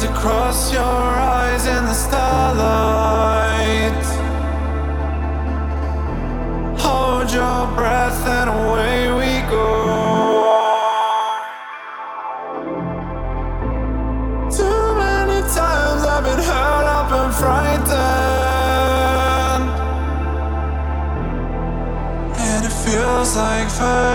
lines across your eyes in the starlight. Hold your breath and away we go. Too many times I've been hurt up and frightened. And it feels like vertigo.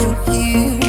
you here.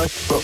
Westbrook.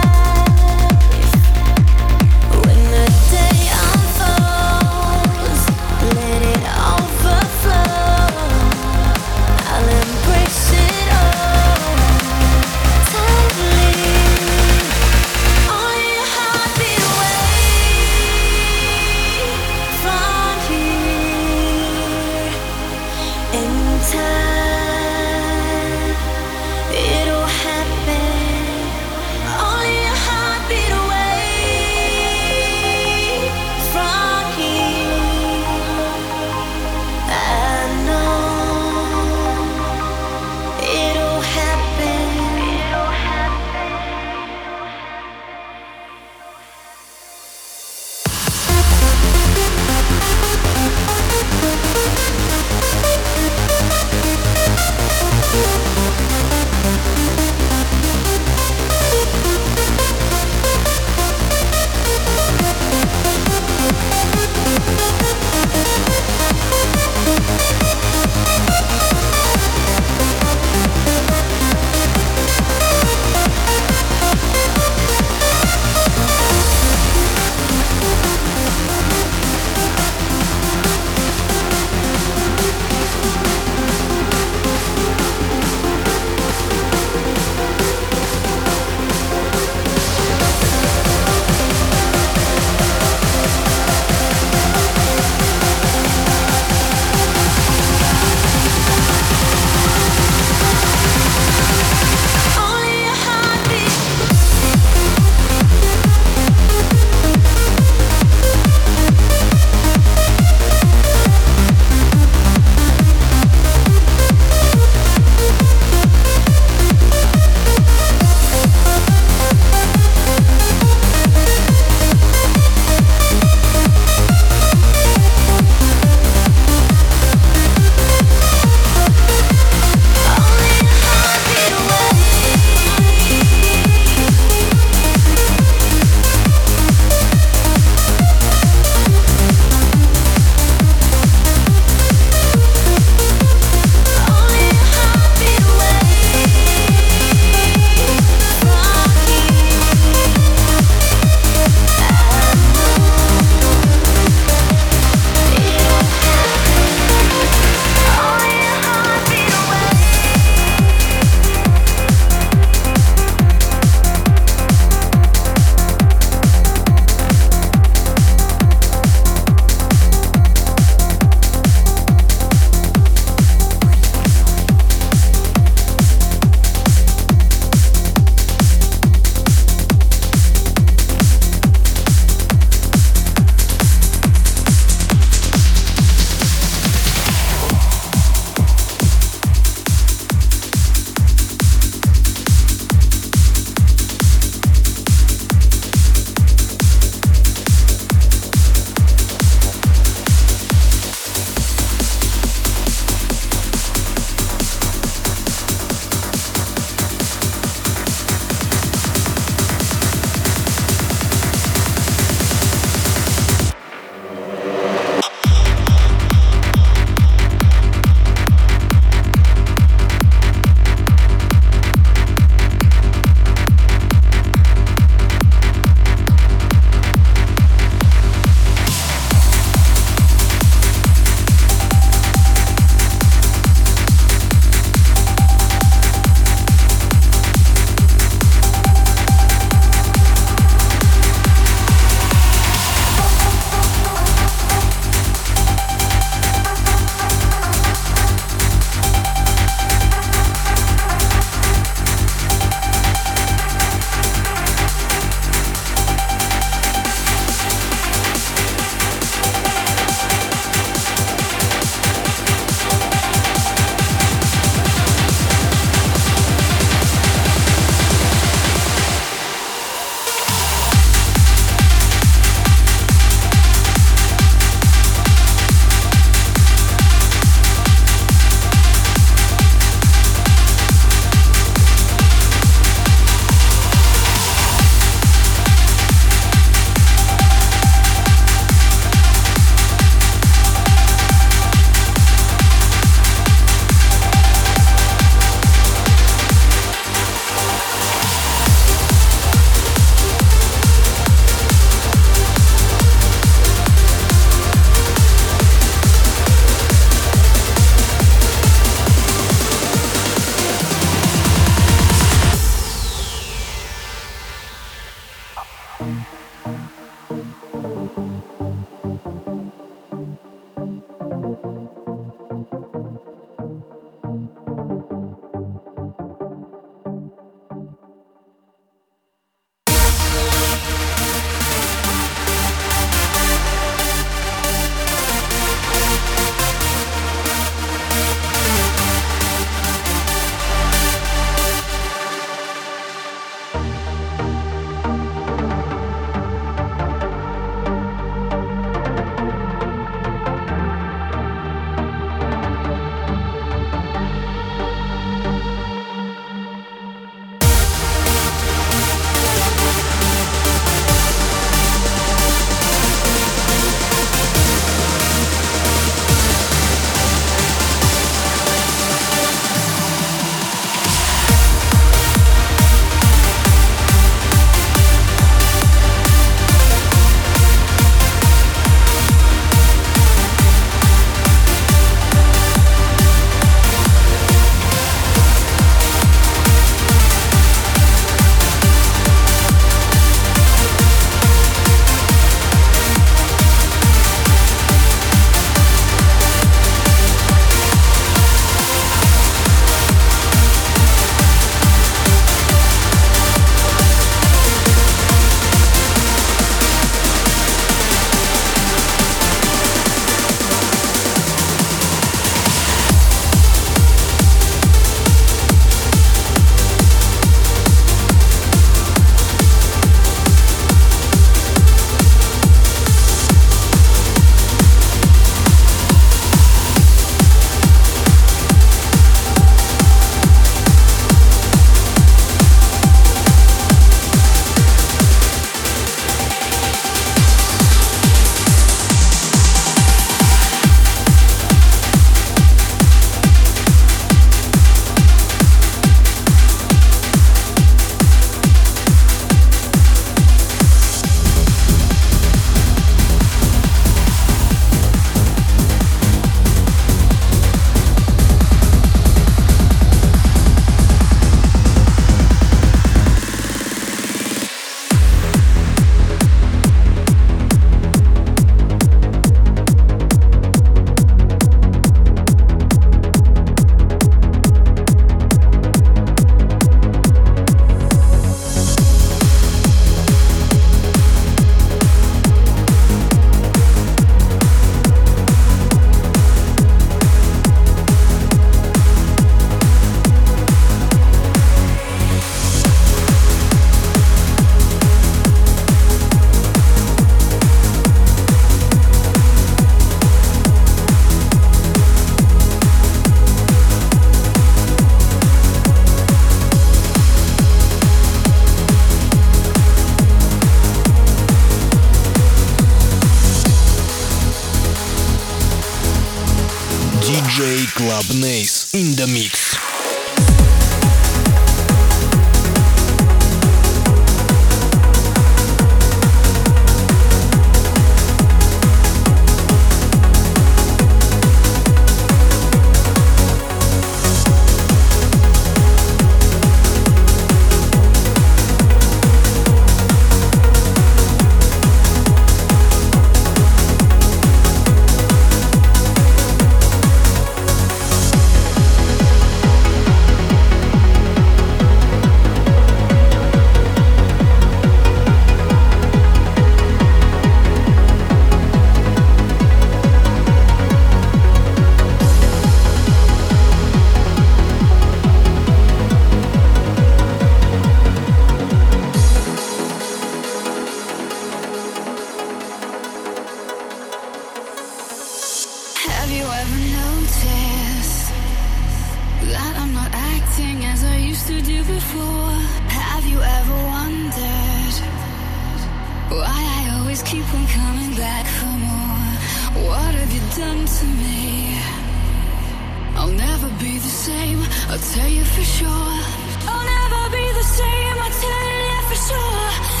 I'll tell you for sure. I'll never be the same, I'll tell you for sure.